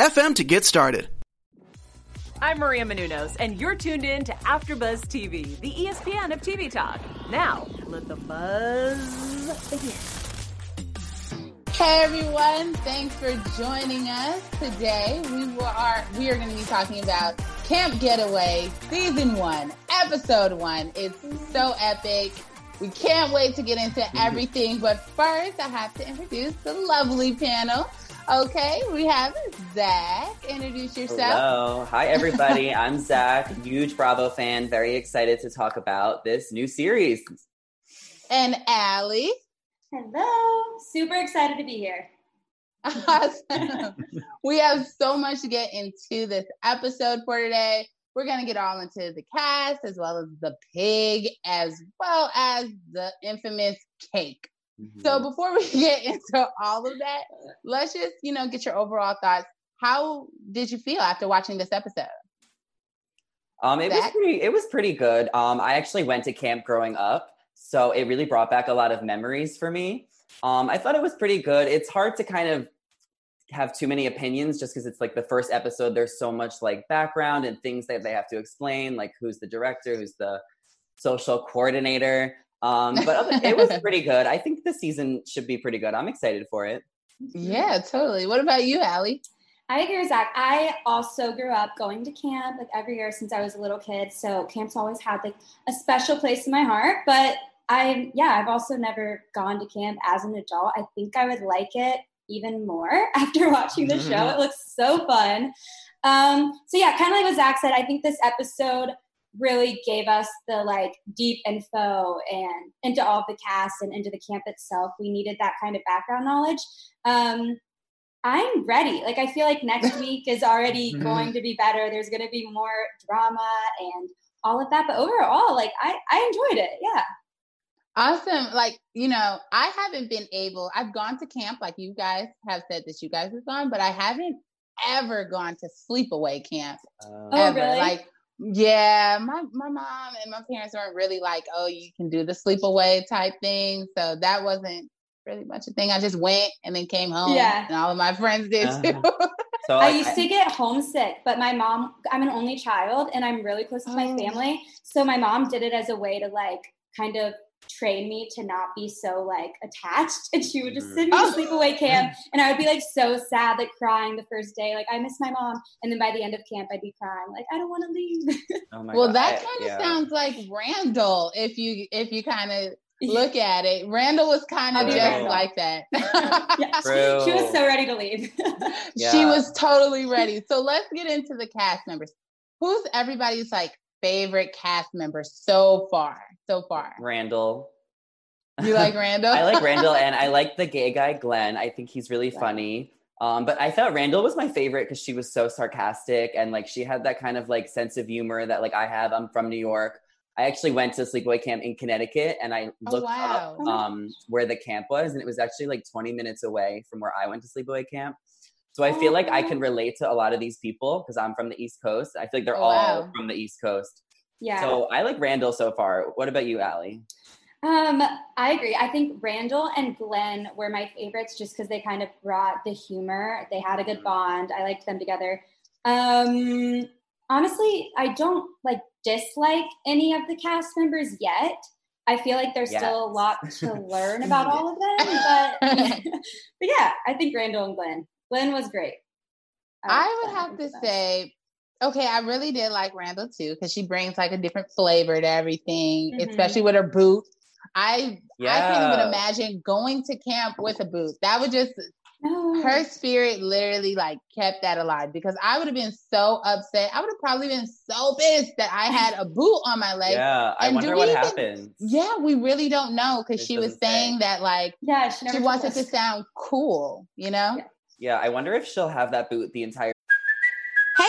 FM to get started. I'm Maria Menounos, and you're tuned in to AfterBuzz TV, the ESPN of TV talk. Now, let the buzz begin. Hey everyone, thanks for joining us today. We are we are going to be talking about Camp Getaway Season 1, Episode 1. It's so epic. We can't wait to get into mm-hmm. everything, but first I have to introduce the lovely panel. Okay, we have Zach. Introduce yourself. Hello. Hi, everybody. I'm Zach, huge Bravo fan. Very excited to talk about this new series. And Allie. Hello. Super excited to be here. Awesome. we have so much to get into this episode for today. We're going to get all into the cast as well as the pig, as well as the infamous cake. Mm-hmm. So before we get into all of that, let's just, you know, get your overall thoughts. How did you feel after watching this episode? Um, it Zach? was pretty it was pretty good. Um, I actually went to camp growing up, so it really brought back a lot of memories for me. Um, I thought it was pretty good. It's hard to kind of have too many opinions just because it's like the first episode. There's so much like background and things that they have to explain, like who's the director, who's the social coordinator. Um, but it was pretty good. I think the season should be pretty good. I'm excited for it. Yeah, totally. What about you, Allie? I agree with Zach. I also grew up going to camp like every year since I was a little kid. So camp's always had like a special place in my heart. But I, yeah, I've also never gone to camp as an adult. I think I would like it even more after watching the show. It looks so fun. Um, so yeah, kind of like what Zach said, I think this episode really gave us the like deep info and into all of the cast and into the camp itself. We needed that kind of background knowledge. Um, I'm ready. Like I feel like next week is already mm-hmm. going to be better. There's going to be more drama and all of that. But overall, like I I enjoyed it. Yeah. Awesome. Like, you know, I haven't been able, I've gone to camp like you guys have said that you guys have gone, but I haven't ever gone to sleepaway camp. ever. oh, really? Like yeah, my my mom and my parents weren't really like, oh, you can do the sleepaway type thing. So that wasn't really much a thing. I just went and then came home. Yeah. And all of my friends did uh-huh. too. so I, I, used to get homesick, but my mom, I'm an only child and I'm really close to oh. my family. So my mom did it as a way to like kind of train me to not be so like attached and she would just mm-hmm. send me oh. to sleepaway camp and I would be like so sad like crying the first day like I miss my mom and then by the end of camp I'd be crying like I don't want to leave. Oh well God. that kind of yeah. sounds like Randall if you if you kind of look at it. Randall was kind of just like that. yeah, she, she, was so ready to leave. yeah. She was totally ready. So let's get into the cast members. Who's everybody's like favorite cast member so far? So far, Randall. You like Randall? I like Randall, and I like the gay guy Glenn. I think he's really funny. Um, but I thought Randall was my favorite because she was so sarcastic and like she had that kind of like sense of humor that like I have. I'm from New York. I actually went to sleepaway camp in Connecticut and I oh, looked oh, wow. up um, where the camp was, and it was actually like 20 minutes away from where I went to sleepaway camp. So I feel like I can relate to a lot of these people because I'm from the East Coast. I feel like they're oh, all wow. from the East Coast. Yeah. So I like Randall so far. What about you, Allie? Um, I agree. I think Randall and Glenn were my favorites just because they kind of brought the humor. They had a good mm-hmm. bond. I liked them together. Um, honestly, I don't like dislike any of the cast members yet. I feel like there's yes. still a lot to learn about all of them, but but yeah, I think Randall and Glenn. Glenn was great. I, I would have to say, okay, I really did like Randall too because she brings like a different flavor to everything, mm-hmm. especially with her boot. I yeah. I can't even imagine going to camp with a boot. That would just no. her spirit literally like kept that alive because I would have been so upset. I would have probably been so pissed that I had a boot on my leg. Yeah, I wonder what even, happened. Yeah, we really don't know because she was saying say. that like yeah, she, she wants it to sound cool, you know. Yeah. yeah, I wonder if she'll have that boot the entire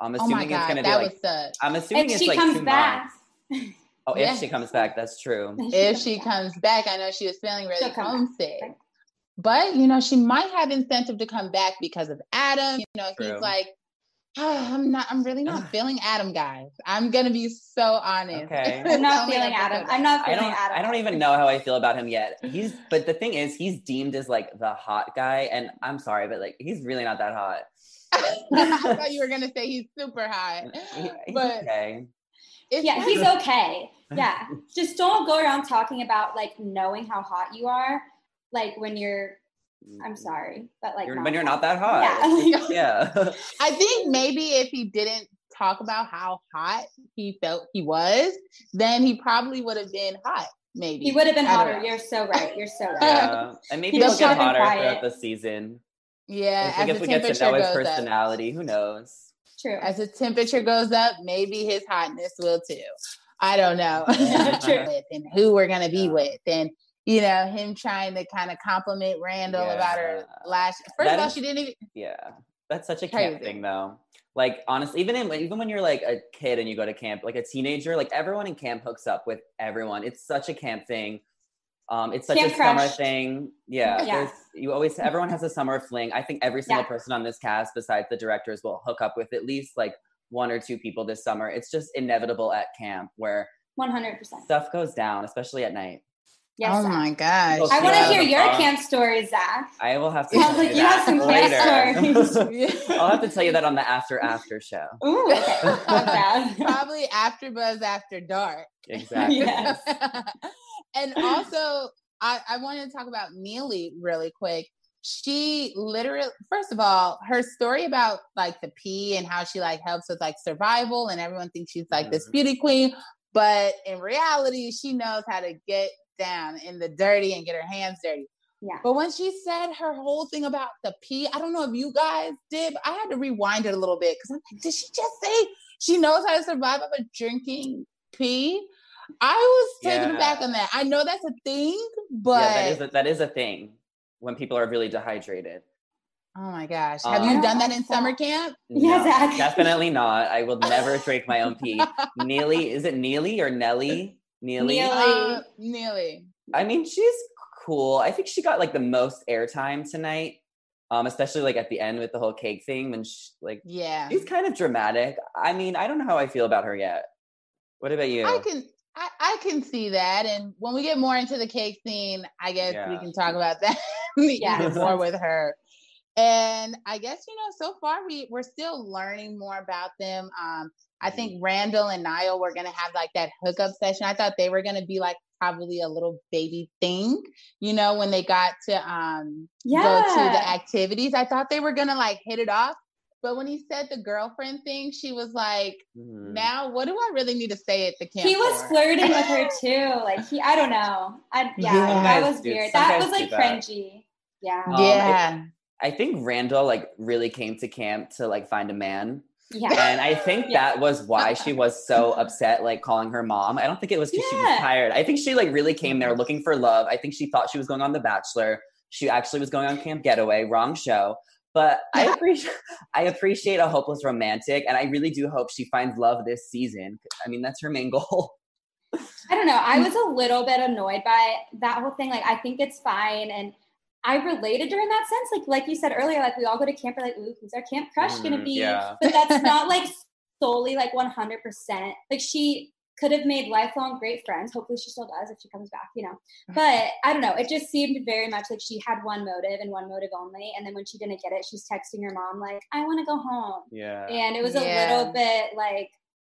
I'm Oh my assuming it's god, gonna be that like. was such. I'm assuming If it's she like comes two back. months. Oh, Yeah. if she comes back, that's true. if she comes back, I know she was feeling really She'll back. homesick. But you know, she might have incentive to come back because of Adam. You know, True. he's like, "Ah, I'm not. I'm really not feeling Adam, guys. I'm gonna be so honest. Okay. I'm not feeling Adam. I'm not I feeling don't. Adam. I don't even know how I feel about him yet. He's, but the thing is, he's deemed as like the hot guy, and I'm sorry, but like he's really not that hot. I thought you were gonna say he's super hot, he's but okay. it's Yeah, he's okay. Yeah. Just don't go around talking about like knowing how hot you are, like when you're I'm sorry, but like You're- when you're not that hot. Yeah. yeah. I think maybe if he didn't talk about how hot he felt he was, then he probably would have been hot. Maybe he would have been hotter. You're so right. You're so right. yeah. And maybe he'll get hotter throughout the season. Yeah, I think as the we get to temperature know his goes up, personality, who knows? True. as the temperature goes up, maybe his hotness will too. I don't know. True. and who we're gonna be Yeah. with, and you know him trying to kind of compliment Randall about her Yeah. lash. First That of all, is- she didn't even. Yeah, that's such a camp Crazy. thing, though. Like honestly, even in even when you're like a kid and you go to camp, like a teenager, like everyone in camp hooks up with everyone. It's such a camp thing. Um, it's such Camp a summer thing. Yeah, Yeah. there's you always everyone has a summer fling. I think every single Yeah. person on this cast, besides the directors, will hook up with at least like one or two people this summer. It's just inevitable at camp where 100. percent stuff goes down, especially at night. Yes. oh Zach. my gosh! I want to hear your bar. camp stories, Zach. I will have to Sounds tell like you you have some camp stories. I'll have to tell you that on the after after show. Ooh, okay. Probably AfterBuzz After Dark. Exactly. Yes. And also, I, I wanted to talk about Neely really quick. She literally, first of all, her story about like the pee and how she like helps with like survival, and everyone thinks she's like this Mhm. beauty queen, but in reality, she knows how to get down in the dirty and get her hands dirty. Yeah. But when she said her whole thing about the pee, I don't know if you guys did, but I had to rewind it a little bit because I'm like, did she just say she knows how to survive of a drinking pee? I was taken Yeah. aback on that. I know that's a thing, but yeah, that is a, that is a thing when people are really dehydrated. oh my gosh, have Um, you done that in summer camp? Yeah, No, Zach. definitely not. I will never drink my own pee. Neely, is it Neely or Nelly? Neely. Neely. Uh, Neely. I mean, she's cool. I think she got like the most airtime tonight, um, especially like at the end with the whole cake thing. When she, like Yeah, she's kind of dramatic. I mean, I don't know how I feel about her yet. What about you? I can. I, I can see that, and when we get more into the cake scene, I guess we can talk about that Yeah. more with her. And I guess you know, so far we we're still learning more about them. Um, I think Randall and Niall were gonna have like that hookup session. I thought they were gonna be like probably a little baby thing, you know, when they got to um Yeah. go to the activities. I thought they were gonna like hit it off. But when he said the girlfriend thing, she was like, Mhm. now what do I really need to say at the camp? he was for? flirting with her too. Like he, I don't know. I, yeah, Yeah. that was do- weird. That was do like that. cringy. Yeah. Um, yeah. I think Randall like really came to camp to like find a man. yeah. And I think Yeah. that was why she was so upset, like calling her mom. I don't think it was because she was tired. I think she like really came there looking for love. I think she thought she was going on The Bachelor. She actually was going on Camp Getaway, wrong show. But I appreciate I appreciate a hopeless romantic, and I really do hope she finds love this season. I mean, that's her main goal. I don't know. I was a little bit annoyed by that whole thing. Like, I think it's fine, and I related to her in that sense. Like, like you said earlier, like we all go to camp, we're like, "Ooh, who's our camp crush gonna Mm, be?" yeah. But that's not like solely like one hundred percent. Like she could have made lifelong great friends. Hopefully, she still does if she comes back. You know. Mm-hmm. But I don't know. It just seemed very much like she had one motive and one motive only. And then when she didn't get it, she's texting her mom like, "I want to go home," Yeah. and it was a Yeah. little bit like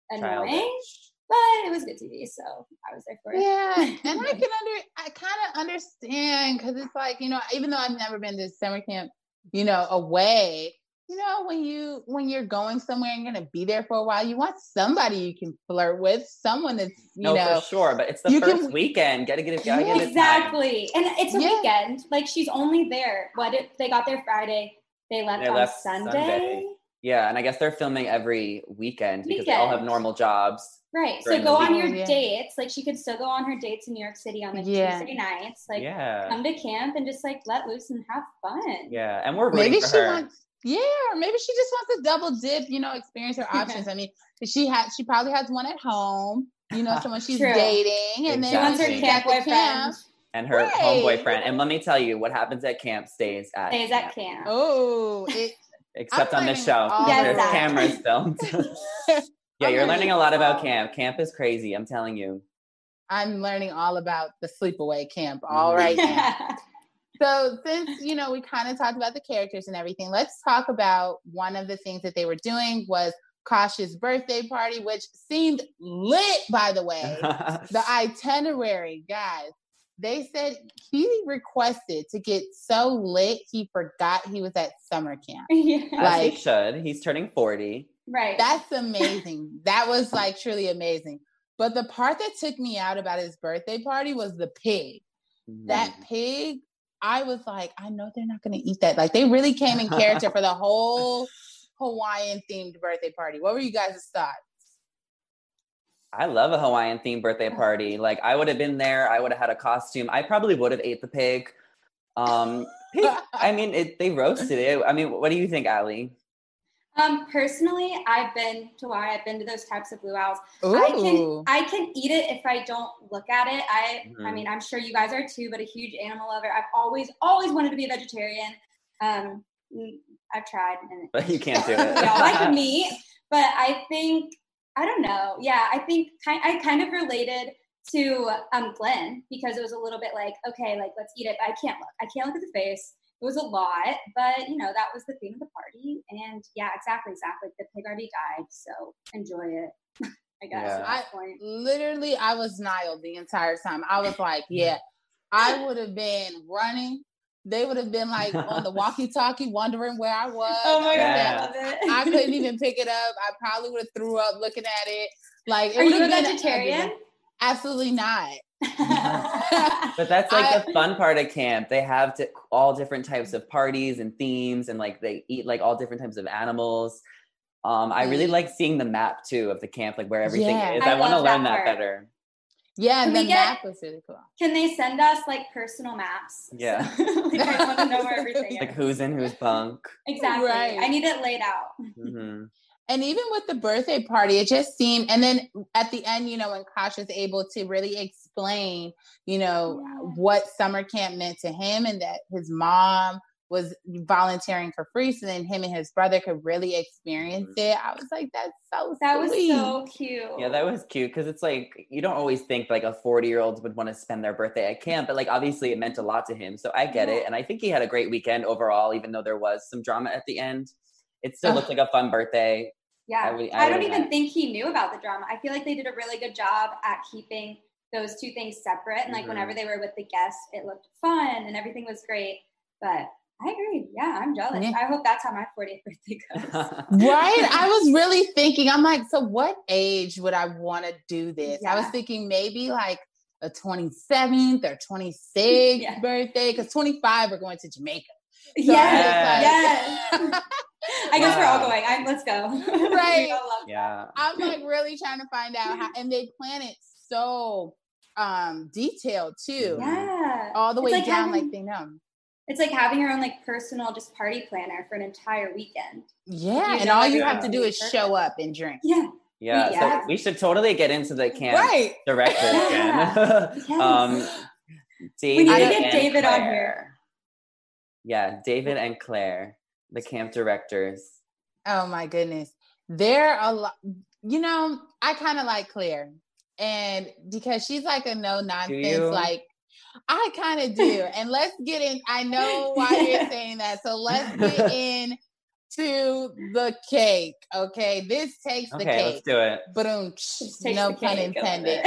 annoying Childish. but it was good TV, so I was there for it. Yeah, and I can under I kind of understand because it's like you know even though I've never been to summer camp, you know, away, you know, when you when you're going somewhere and gonna be there for a while, you want somebody you can flirt with, someone that's you no, know for sure. But it's the you first can- weekend. Gotta get it. Gotta Yeah. get it. Exactly. And it's a Yeah. weekend. Like she's only there. What if they got there Friday? They left They on left Sunday. Sunday. Yeah, and I guess they're filming every weekend because they all have normal jobs. Right. So go on your yeah. dates. Like she could still go on her dates in New York City on like Yeah. Tuesday nights. Like yeah, come to camp and just like let loose and have fun. yeah, and we're rooting maybe for she her. wants yeah, or maybe she just wants to double dip, you know, experience her options. I mean, she had she probably has one at home, you know, someone she's True. dating, and She then wants her camp boyfriend. camp- and her Right. home boyfriend. And let me tell you, what happens at camp stays at Stays camp. at camp. Oh, it, except I'm on this show. all Yes, There's that. cameras filmed. yeah, I'm you're learning a lot about all- camp. Camp is crazy. I'm telling you. I'm learning all about the sleepaway camp. Mm-hmm. All right. Now. So since you know we kind of talked about the characters and everything, let's talk about one of the things that they were doing was Kosh's birthday party, which seemed lit, by the way. the itinerary, guys. They said he requested to get so lit he forgot he was at summer camp. yeah. As he should. He's turning 40. Right. That's amazing. that was like truly amazing. But the part that took me out about his birthday party was the pig. That Mm-hmm. pig, I was like, I know they're not going to eat that. Like they really came in character for the whole Hawaiian themed birthday party. What were you guys' thoughts? I love a Hawaiian themed birthday party. Like I would have been there. I would have had a costume. I probably would have ate the pig. Um, pig, I mean, it, they roasted it. I mean, what do you think, Allie? Um, personally, I've been to Hawaii. I've been to those types of luau's. I can I can eat it if I don't look at it. I I Mhm. mean, I'm sure you guys are too, but a huge animal lover. I've always always wanted to be a vegetarian. Um, mm, I've tried, and But you can't do it. y'all like meat, but I think I don't know. Yeah, I think I kind of related to um Glenn because it was a little bit like, okay, like let's eat it, but I can't look. I can't look at the face. It was a lot, but you know that was the theme of the party, and yeah, exactly, exactly. The pig already died, so enjoy it. I guess Yeah. at that point. literally I was Niall the entire time. I was like, yeah, I would have been running. They would have been like on the walkie-talkie, wondering where I was. Oh my god, Yeah. I. I couldn't even pick it up. I probably would have threw up looking at it. Like, it Are you would've a been vegetarian? Absolutely not. But that's like I- the fun part of camp. They have to, all different types of parties and themes, and like they eat like all different types of animals. Um, I really Mm. like seeing the map too of the camp, like where everything Yeah. is. I I, want to love that learn that better. Yeah, Can we the get- map was really cool. Can they send us like personal maps? Yeah. like I want to know where everything Like is. who's in whose bunk. Exactly. Right. I need it laid out. hmm And even with the birthday party, it just seemed, and then at the end, you know, when Kosh Kasha's able to really explain, you know, Yeah. what summer camp meant to him and that his mom was volunteering for free so then him and his brother could really experience mm-hmm. it. I was like, that's so That was so cute. Yeah, that was cute because it's like you don't always think like a 40 year old would want to spend their birthday at camp, but like obviously it meant a lot to him. So I get it. And I think he had a great weekend overall, even though there was some drama at the end. It still looked like a fun birthday. Yeah. I I, would- I don't would- even think he knew about the drama. I feel like they did a really good job at keeping those two things separate. And like Mhm. whenever they were with the guests, it looked fun and everything was great. But I agree. Yeah, I'm jealous. Yeah. I hope that's how my 40th birthday goes. Right? I was really thinking, I'm like, so what age would I want to do this? I was thinking maybe like a 27th or 26th Yeah. birthday, because 25 we're going to Jamaica. So yes. I was Yes. Like- I guess we're all going. I'm, let's go. Right. We all yeah. I'm like really trying to find out how, and they plan it so um detailed too. Yeah. All the It's way like down, having- like they know. It's like having your own like personal just party planner for an entire weekend. Yeah, You and know all you have to do is perfect. show up and drink. Yeah. Yeah. Yeah. So we should totally get into the camp Right. director again. Yes. um, David need to get and David on here. Yeah, David and Claire, the camp directors. Oh my goodness. They're a lot you know, I kind of like Claire. And because she's like a no nonsense, like I kind of do. And let's get in. I know why you're saying that. So let's get in to the cake. Okay. This takes the Okay, cake. let's do it. Boom. No pun cake, intended.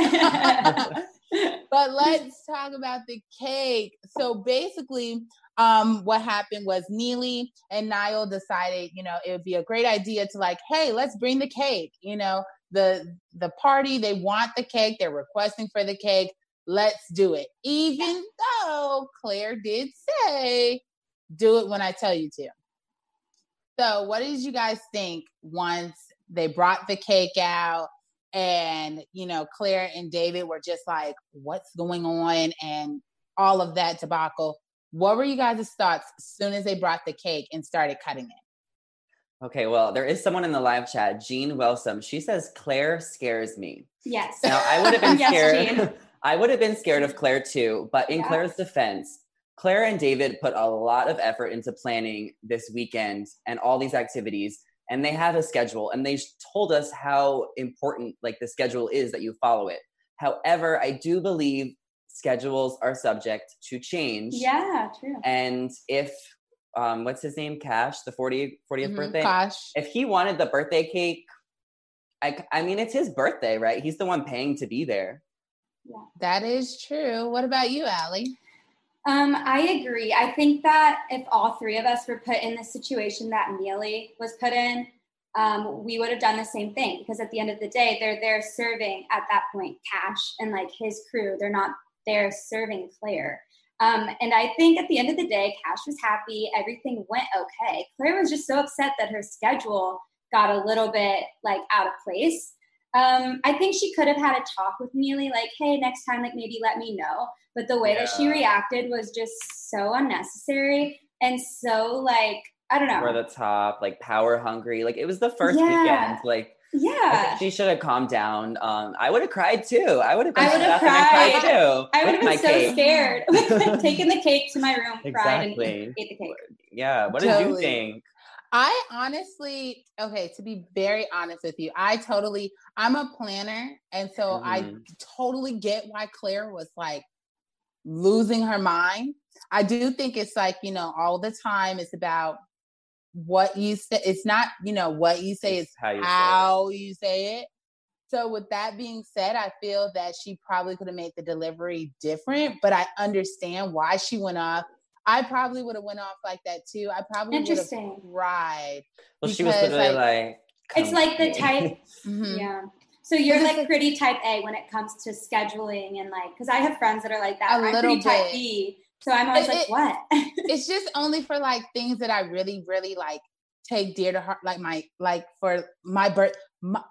but let's talk about the cake. So basically, um, what happened was Neely and Niall decided, you know, it would be a great idea to like, hey, let's bring the cake. You know, the the party they want the cake, they're requesting for the cake. Let's do it. Even though Claire did say, do it when I tell you to. So, what did you guys think once they brought the cake out? And you know claire and david were just like what's going on? and all of that debacle. What were you guys' thoughts as soon as they brought the cake and started cutting it? Okay well there is someone in the live chat jean wilson she says claire scares me. Yes. Now i would have been scared i would have been scared of claire too but in claire's defense claire and david put a lot of effort into planning this weekend and all these activities and they have a schedule and they told us how important like the schedule is that you follow it. However i do believe schedules are subject to change. Yeah true. And if um what's his name? Cash the 40 40th mm-hmm, birthday? Cash. If he wanted the birthday cake i i mean it's his birthday right? He's the one paying to be there. Yeah that is true. What about you Allie? Um, I agree. I think that if all three of us were put in the situation that Neely was put in, um, we would have done the same thing because at the end of the day, they're there serving at that point Cash and like his crew. They're not there serving Claire. Um, and I think at the end of the day, Cash was happy. Everything went okay. Claire was just so upset that her schedule got a little bit like out of place. Um, I think she could have had a talk with Neely, like, hey, next time, like maybe let me know. But the way yeah. that she reacted was just so unnecessary and so like I don't know. Over the top, like power hungry. Like it was the first yeah. weekend. Like yeah, she should have calmed down. Um, I would have cried too. I would have. I would have cried. cried. too. I would have been so cake. scared. Taking the cake to my room, exactly. cried, and ate the cake. Yeah. What totally. did you think? I honestly, okay, to be very honest with you, I totally, I'm a planner. And so mm-hmm. I totally get why Claire was like losing her mind. I do think it's like, you know, all the time it's about what you say. It's not, you know, what you say, it's, it's how, you, how say you say it. So, with that being said, I feel that she probably could have made the delivery different, but I understand why she went off I probably would have went off like that too. I probably would have cried. Well, she was literally like, like it's like the type, mm-hmm. yeah. So you're like pretty type A when it comes to scheduling and like, because I have friends that are like that. A I'm pretty bit. type B, so I'm always it, like, what? it's just only for like things that I really, really like take dear to heart. Like my, like for my birth,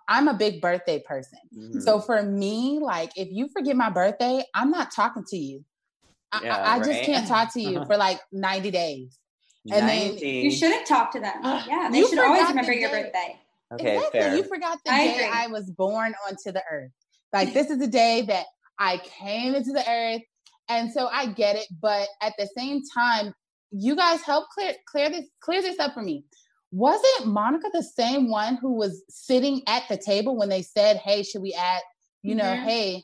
I'm a big birthday person. Mm-hmm. So for me, like if you forget my birthday, I'm not talking to you. Yeah, I, I right? just can't talk to you for like 90 days. And 90. then you shouldn't talk to them. Yeah, they should always remember your birthday. Okay, exactly. Fair. You forgot the I day agree. I was born onto the earth. Like this is the day that I came into the earth. And so I get it, but at the same time, you guys help clear clear this clear this up for me. Wasn't Monica the same one who was sitting at the table when they said, "Hey, should we add, you know, mm-hmm. hey,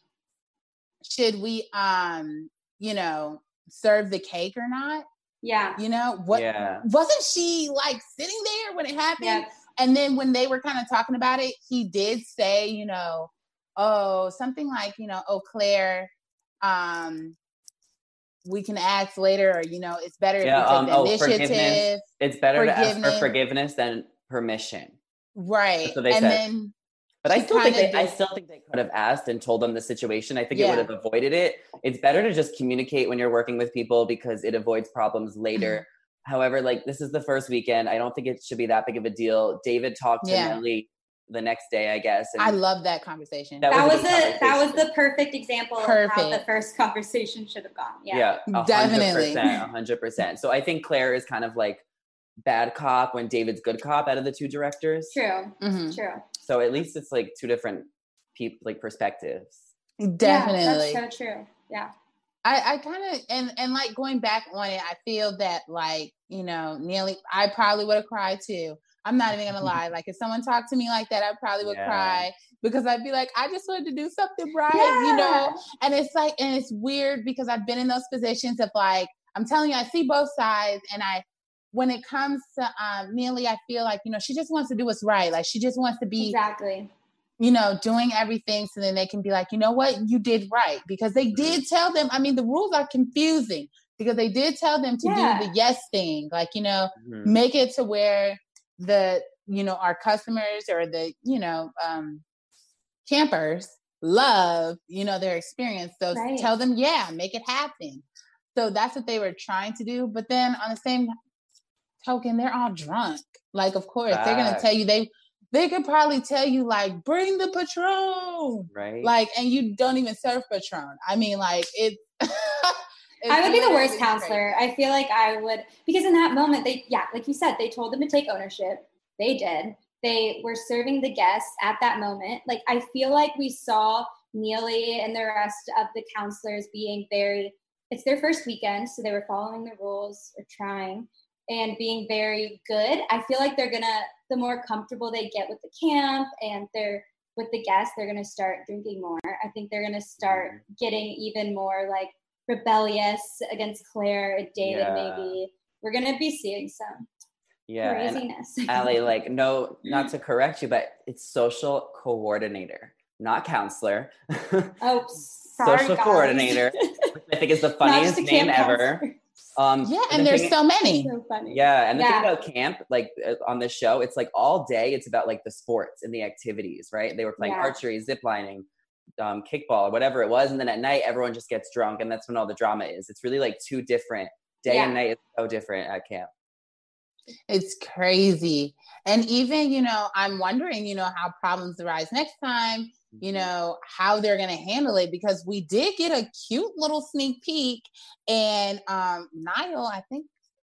should we um you know, serve the cake or not. Yeah. You know, what yeah. wasn't she like sitting there when it happened? Yeah. And then when they were kind of talking about it, he did say, you know, oh, something like, you know, oh Claire, um, we can ask later, or you know, it's better yeah, if you take um, the oh, initiative. It's better to ask for forgiveness than permission. Right. So they and said. then but I still think they, I still think they could have asked and told them the situation. I think yeah. it would have avoided it. It's better to just communicate when you're working with people because it avoids problems later. Mm-hmm. However, like this is the first weekend. I don't think it should be that big of a deal. David talked to yeah. Neely the next day, I guess. I love that conversation. That, that was, was a, that was the perfect example perfect. of how the first conversation should have gone. Yeah, yeah definitely, hundred percent. So I think Claire is kind of like bad cop when David's good cop out of the two directors. True, mm-hmm. true. So at least it's like two different people, like perspectives. Definitely, yeah, that's so true. Yeah. I, I kind of and and like going back on it, I feel that like you know, nearly I probably would have cried too. I'm not even gonna lie. Like if someone talked to me like that, I probably would yeah. cry because I'd be like, I just wanted to do something right, yeah. you know. And it's like, and it's weird because I've been in those positions of like, I'm telling you, I see both sides, and I when it comes to um, Neely, I feel like you know she just wants to do what's right. Like she just wants to be exactly you know, doing everything so then they can be like, you know what, you did right. Because they did tell them, I mean, the rules are confusing because they did tell them to yeah. do the yes thing. Like, you know, mm-hmm. make it to where the, you know, our customers or the, you know, um, campers love, you know, their experience. So right. tell them, yeah, make it happen. So that's what they were trying to do. But then on the same token, they're all drunk. Like, of course, they're gonna tell you they they could probably tell you like bring the patron right like and you don't even serve patron i mean like it I would be the worst counselor. Crazy. I feel like I would because in that moment they yeah, like you said, they told them to take ownership. They did. They were serving the guests at that moment. Like I feel like we saw Neely and the rest of the counselors being very it's their first weekend, so they were following the rules or trying and being very good. I feel like they're gonna the more comfortable they get with the camp and they're with the guests, they're gonna start drinking more. I think they're gonna start mm-hmm. getting even more like rebellious against Claire and David. Yeah. Maybe we're gonna be seeing some yeah craziness. Allie, like no, not to correct you, but it's social coordinator, not counselor. Oh, sorry, social guys. coordinator. I think is the funniest name ever. Um, yeah, and, there's so many. So yeah, and the yeah. thing about camp, like uh, on this show, it's like all day. It's about like the sports and the activities, right? They were playing yeah. archery, zip lining, um, kickball, or whatever it was, and then at night everyone just gets drunk, and that's when all the drama is. It's really like two different day yeah. and night. is so different at camp. It's crazy, and even you know, I'm wondering, you know, how problems arise next time you mm-hmm. know how they're going to handle it because we did get a cute little sneak peek and um niall i think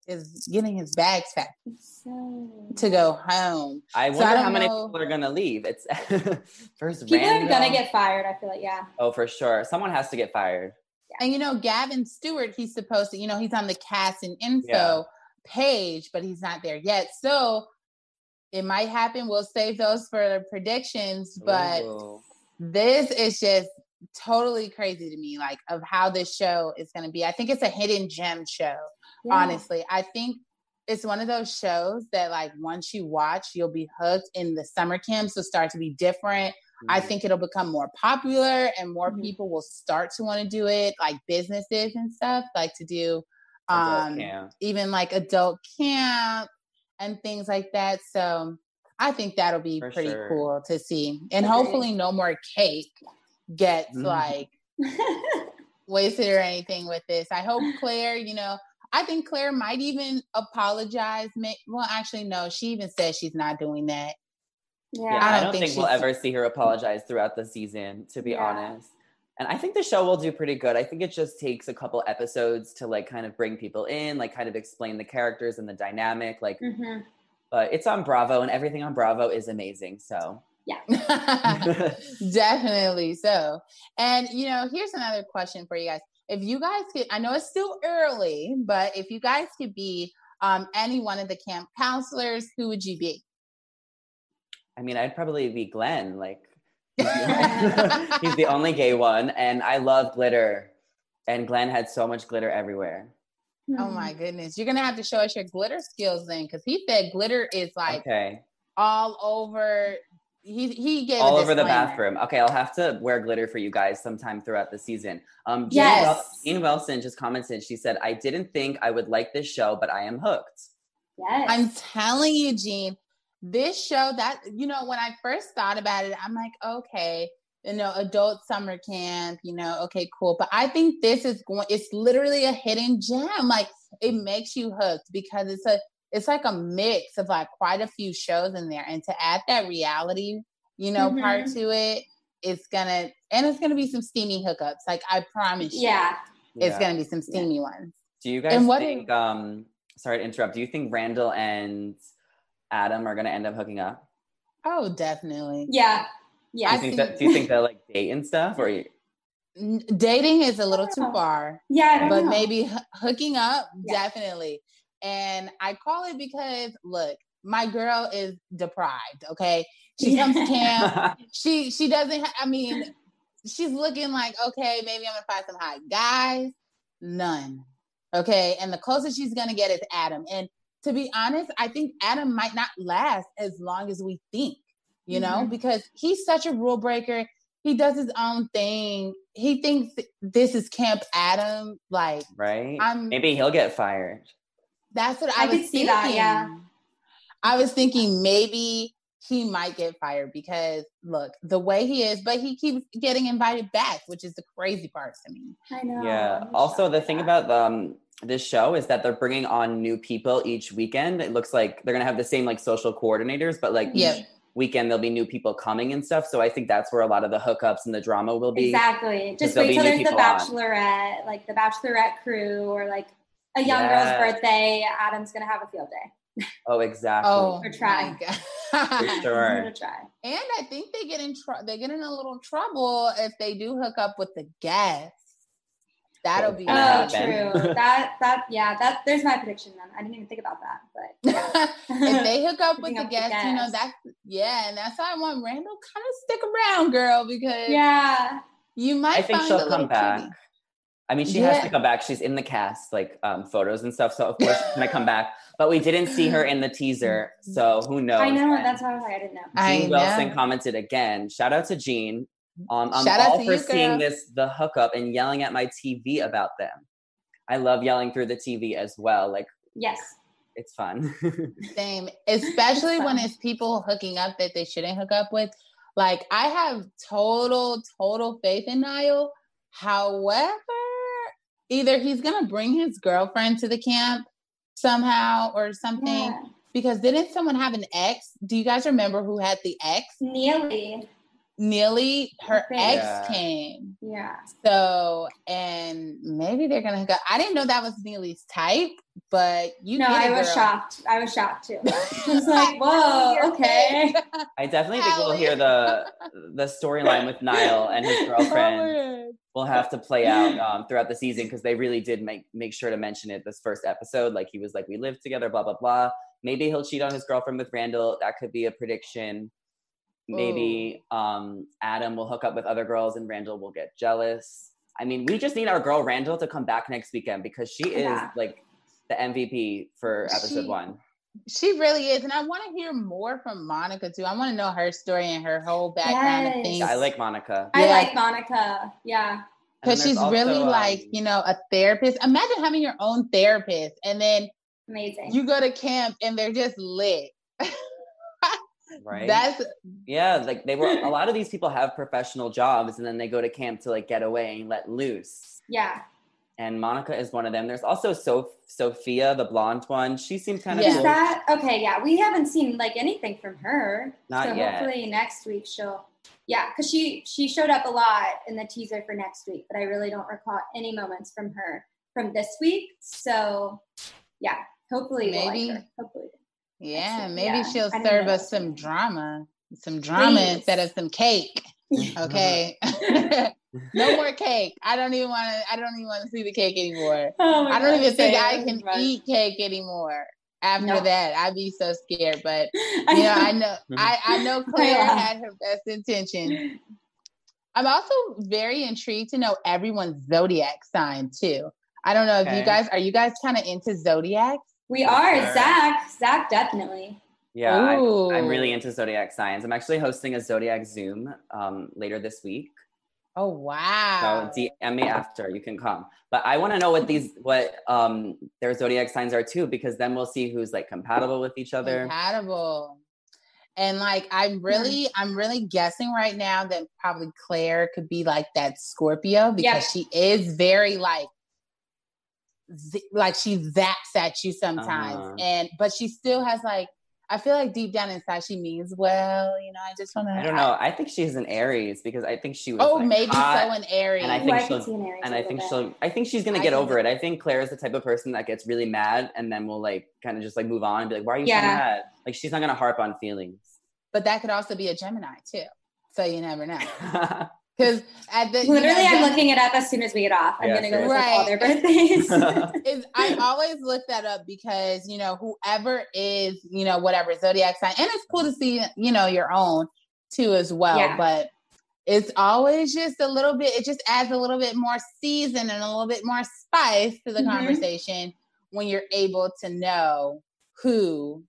is getting his bags packed so... to go home. I wonder so I how many people are going to leave. It's first people random. are going to get fired i feel like yeah. Oh for sure. Someone has to get fired. And you know gavin stewart he's supposed to you know he's on the cast and info yeah. page but he's not there yet. So it might happen. We'll save those for the predictions, but Ooh this is just totally crazy to me, like of how this show is going to be. I think it's a hidden gem show. Yeah. Honestly, I think it's one of those shows that like once you watch, you'll be hooked. In the summer camps will start to be different. Mm-hmm. I think it'll become more popular, and more mm-hmm. people will start to want to do it, like businesses and stuff, like to do um even like adult camp and things like that. So I think that'll be For pretty sure. cool to see. And okay. hopefully no more cake gets mm. like wasted or anything with this. I hope Claire, you know, I think Claire might even apologize. Well, actually, no, she even says she's not doing that. Yeah, yeah I, don't I don't, think, think we'll ever see her apologize throughout the season, to be yeah. honest. And I think the show will do pretty good. I think it just takes a couple episodes to like kind of bring people in, like kind of explain the characters and the dynamic. Like mm-hmm but it's on Bravo, and everything on Bravo is amazing. So yeah, definitely so. And you know, here's another question for you guys: If you guys could, I know it's still early, but if you guys could be um, any one of the camp counselors, who would you be? I mean, I'd probably be Glenn. Like, he's the, he's the only gay one, and I love glitter. And Glenn had so much glitter everywhere. Oh my hmm. goodness. You're gonna have to show us your glitter skills then, because he said glitter is like okay. all over he he gave all over the bathroom. Okay, I'll have to wear glitter for you guys sometime throughout the season. Um Jane, yes. Jane Wilson just commented, she said, I didn't think I would like this show, but I am hooked. Yes. I'm telling you, Jean, this show that you know, when I first thought about it, I'm like, okay, you know, adult summer camp, you know, okay, cool. But I think this is going, it's literally a hidden gem. Like it makes you hooked because it's a, it's like a mix of like quite a few shows in there. And to add that reality, you know, mm-hmm. part to it, it's gonna, and it's gonna be some steamy hookups. Like I promise you. Yeah. It's yeah. gonna be some steamy yeah. ones. Do you guys and what think, um, sorry to interrupt, do you think Randall and Adam are gonna end up hooking up? Oh, definitely. Yeah. Yeah. Do you think, that, do you think they'll like date and stuff or? Dating is a little too far. Yeah. But know. maybe h- hooking up, yeah. definitely. And I call it because look, my girl is deprived. Okay. She comes to camp. she she doesn't ha- I mean, she's looking like, okay, maybe I'm gonna find some hot guys. None. Okay. And the closest she's gonna get is Adam. And to be honest, I think Adam might not last as long as we think you know, Mhm. because he's such a rule breaker. He does his own thing. He thinks this is Camp Adam. Like, right? I'm- Maybe he'll get fired. that's what I, I was see thinking. that, yeah. I was thinking maybe he might get fired because look, the way he is, but he keeps getting invited back, which is the crazy part to me. I know. Yeah. I'm Also, the thing that. about um this show is that they're bringing on new people each weekend. It looks like they're gonna have the same like social coordinators, but like Yep. each weekend there'll be new people coming and stuff. So I think that's where a lot of the hookups and the drama will be. Exactly. Just there'll wait be till there's the people on. bachelorette, like the bachelorette crew, or like a young Yeah. girl's birthday. Adam's gonna have a field day. Oh, exactly. Oh, Or try. For He's sure. gonna try. And I think they get in trouble. They get in a little trouble if they do hook up with the guests. That'll be Oh, happen. true. that that yeah. That there's my prediction. Then I didn't even think about that, but if they hook up with the up with guests, you know guests. That's yeah, and that's why I want Randall kind of stick around, girl, because yeah. you might. I think find she'll come back. kitty. I mean, she has to come back. She's in the cast, like um, photos and stuff. So of course she's gonna come back. But we didn't see her in the teaser, so who knows? I know. when. That's why I was like, I didn't know. I Jean Wilson know. commented again. Shout out to Jean. Um, I'm Shout out all to for you, seeing girl. this the hookup and yelling at my TV about them. I love yelling through the TV as well. Like Yes. It's fun. Same, especially when fun. it's people hooking up that they shouldn't hook up with. Like I have total, total faith in Niall. However, either he's gonna bring his girlfriend to the camp somehow or something. Yeah. Because didn't someone have an ex? Do you guys remember who had the ex? Neely. Neely, her think. ex Yeah. came. Yeah. So, and maybe they're gonna hook up. I didn't know that was Neely's type, but you no, get I was girl. shocked. I was shocked too. I was like, whoa, okay. I definitely think we'll hear the the storyline with Niall and his girlfriend. Will have to play out um, throughout the season because they really did make make sure to mention it this first episode. Like he was like, "We live together," blah blah blah. Maybe he'll cheat on his girlfriend with Randall. That could be a prediction. Maybe um, Adam will hook up with other girls and Randall will get jealous. I mean, we just need our girl Randall to come back next weekend because she is Yeah. like the MVP for episode She- one. She really is, and I want to hear more from Monica too. I want to know her story and her whole background of Yes. things. Yeah, I like Monica. I Yeah. like Monica. Yeah. Because she's there's really also, like um, you know a therapist. Imagine having your own therapist, and then Amazing. you go to camp and they're just lit. Right. That's Yeah, like they were a lot of these people have professional jobs and then they go to camp to like get away and let loose. yeah. And Monica is one of them. There's also so- Sophia, the blonde one. She seems kind of Yeah. Is that okay? Yeah, we haven't seen like anything from her. Not so yet. hopefully next week she'll. Yeah, because she she showed up a lot in the teaser for next week, but I really don't recall any moments from her from this week. So yeah, hopefully we'll Maybe. like her. Hopefully. Yeah. Excellent. Maybe Yeah. she'll I serve know us some drama, some drama Please. instead of some cake. Okay. no more cake. I don't even want to. I don't even want to see the cake anymore. Oh I don't God, even think I can Right. eat cake anymore. After No. that, I'd be so scared. But you know, I know, I, I know Claire Yeah. had her best intention. I'm also very intrigued to know everyone's zodiac sign too. I don't know if Okay. you guys are you guys kind of into zodiacs. We are Sure. Zach. Zach definitely. Yeah, I'm, I'm really into zodiac signs. I'm actually hosting a zodiac Zoom um, later this week. Oh wow! So DM me after you can come. But I want to know what these what um their zodiac signs are too, because then we'll see who's like compatible with each other. compatible. And like I'm really, I'm really guessing right now that probably Claire could be like that Scorpio because she is very like, z- like she zaps at you sometimes, Uh-huh. and but she still has like, I feel like deep down inside she means well. You know, I just want to. I don't know. I think she's an Aries because I think she was. Oh, like, maybe hot, so in Aries. and I think I she'll- see an Aries and a I little think bit. she'll. I think she's gonna I get can over see it. I think Claire is the type of person that gets really mad and then will like kind of just like move on and be like, "Why are you Yeah. so mad?" Like she's not gonna harp on feelings. but that could also be a Gemini too. So you never know. Because at the you Literally, know, I'm looking it up as soon as we get off. I'm Yeah, gonna go same. look up all their birthdays. is I always look that up because you know whoever is you know whatever zodiac sign, and it's cool to see you know your own too as well. Yeah. But it's always just a little bit. It just adds a little bit more season and a little bit more spice to the Mhm. conversation when you're able to know who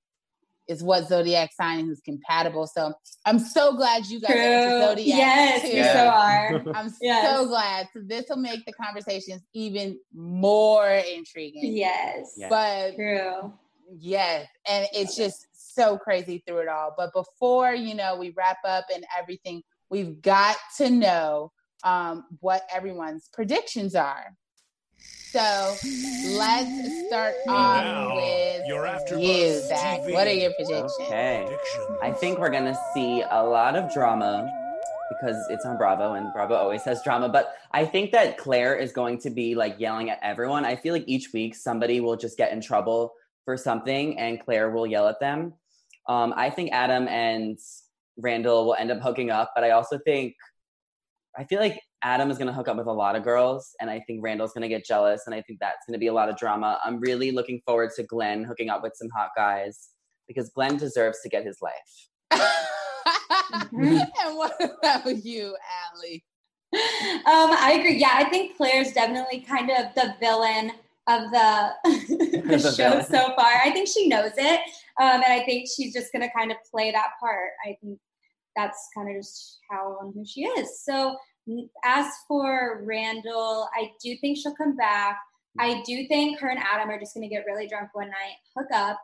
is what zodiac sign who's compatible. So I'm so glad you guys True. are into zodiac. Yes, too. we so are. I'm Yes. so glad. So this will make the conversations even more intriguing. Yes. Yeah. But True. yes, and it's just so crazy through it all. But before you know we wrap up and everything, we've got to know um, what everyone's predictions are. So let's start off now, with your AfterBuzz you, Zach. TV What are your predictions? Okay. I think we're gonna see a lot of drama because it's on Bravo and Bravo always has drama. But I think that Claire is going to be like yelling at everyone. I feel like each week somebody will just get in trouble for something and Claire will yell at them. Um, I think Adam and Randall will end up hooking up, but I also think I feel like Adam is going to hook up with a lot of girls, and I think Randall's going to get jealous, and I think that's going to be a lot of drama. I'm really looking forward to Glenn hooking up with some hot guys because Glenn deserves to get his life. and what about you, Allie? Um, I agree. Yeah, I think Claire's definitely kind of the villain of the the The show villain. so far. I think she knows it, um, and I think she's just going to kind of play that part. I think that's kind of just how and who she is. So, as for Randall, I do think she'll come back. I do think her and Adam are just going to get really drunk one night, hook up,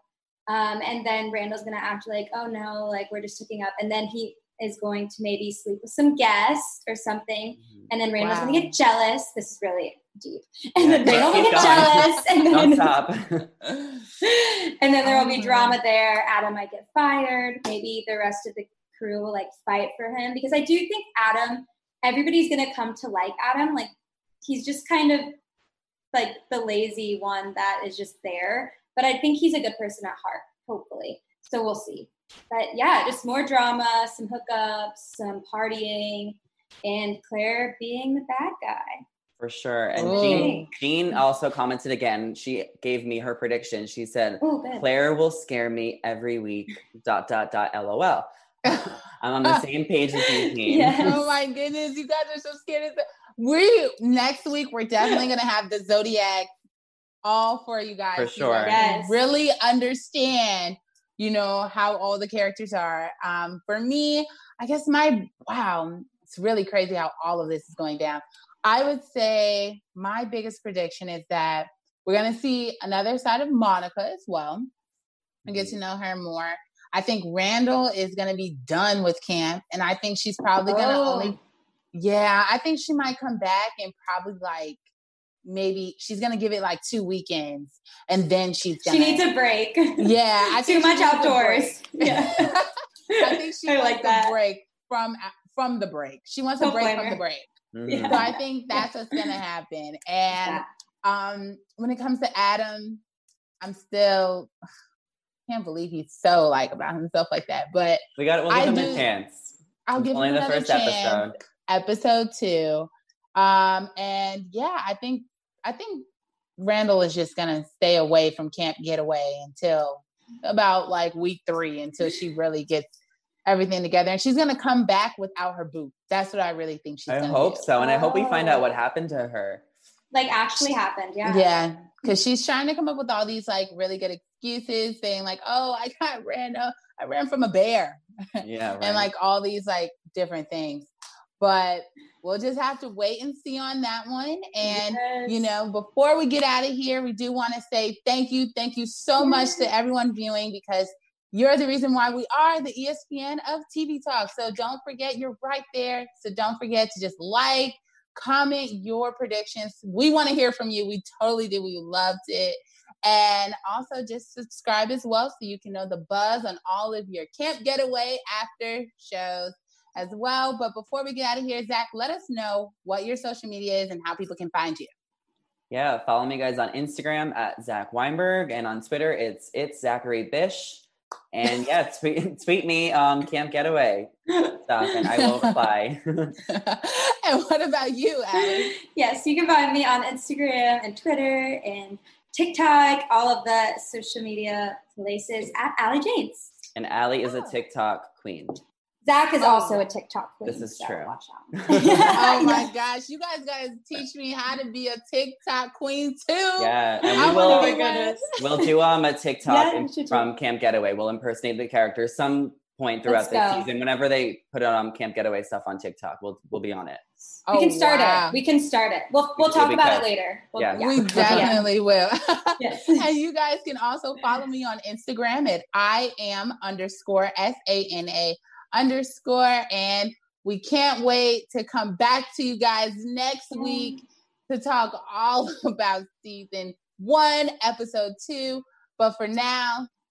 um, and then Randall's going to act like, oh no, like we're just hooking up, and then he is going to maybe sleep with some guests or something, and then Randall's Wow. going to get jealous. This is really deep, and then Yeah, Randall will keep get jealous, and Don't then stop. and then there will be Oh. drama there. Adam might get fired. Maybe the rest of the crew will like fight for him because I do think Adam. Everybody's gonna come to like Adam. Like he's just kind of like the lazy one that is just there. But I think he's a good person at heart. Hopefully, so we'll see. But yeah, just more drama, some hookups, some partying, and Claire being the bad guy. For sure. And Ooh. Jean, Jean also commented again. She gave me her prediction. She said, Oh, good. Claire will scare me every week. Dot dot dot. LOL. I'm on the same page as you, Jean. Yes. oh my goodness, you guys are so scared. Of the- we next week we're definitely gonna have the zodiac all for you guys. For so you guys sure. can Yes. Really understand, you know, how all the characters are. Um, for me, I guess my wow, it's really crazy how all of this is going down. I would say my biggest prediction is that we're gonna see another side of Monica as well. And get to know her more. I think Randall is going to be done with camp, and I think she's probably going to Oh. only. Yeah, I think she might come back and probably like maybe she's going to give it like two weekends, and then she's going. She needs a break. Yeah, I Too think much outdoors. Yeah. I think she I wants like a that. break from from the break. She wants a Don't break from her. the break. Mhm. Yeah. So I think that's what's going to happen. And um, when it comes to Adam, I'm still can't believe he's so like about himself like that. But We got. It. We'll I give him do- a chance. I'll It's give only him the first chance. episode. Episode two, um, and yeah, I think I think Randall is just gonna stay away from Camp Getaway until about like week three until she really gets everything together, and she's gonna come back without her boot. That's what I really think she's. I gonna I hope do. so, and I hope we find out what Oh. happened to her. like actually happened. Yeah. Yeah, because she's trying to come up with all these like really good excuses, saying like, "Oh, I got ran. Uh, I ran from a bear," Yeah, right. and like all these like different things. But we'll just have to wait and see on that one. And Yes. you know, before we get out of here, we do want to say thank you, thank you so much to everyone viewing because you're the reason why we are the ESPN of TV Talk. So don't forget, you're right there. So don't forget to just like, comment your predictions. We want to hear from you. We totally do. We loved it. And also just subscribe as well so you can know the buzz on all of your camp getaway after shows as well. But before we get out of here, Zach, let us know what your social media is and how people can find you. Yeah, follow me guys on Instagram at Zach Weinberg and on Twitter it's it's Zachary Bish. And yeah, tweet tweet me um Camp Getaway stuff and I will reply. and what about you, Allie? yes, you can find me on Instagram and Twitter and TikTok, all of the social media places at Allie James. and Allie is a Oh. TikTok queen. Zach is also a TikTok queen. This is so true. Watch out. oh my gosh, you guys gotta teach me how to be a TikTok queen too. Yeah, and we will. Oh we'll do um a TikTok yeah, from Camp Getaway. We'll impersonate the characters some point throughout the season. Whenever they put on um, Camp Getaway stuff on TikTok, we'll we'll be on it. We can start wow. it. We can start it. We'll we'll talk about it later. We'll, yeah. yeah. we definitely will. yes. and you guys can also follow me on Instagram at I am underscore S A N A underscore. And we can't wait to come back to you guys next week to talk all about season one, episode two. But for now,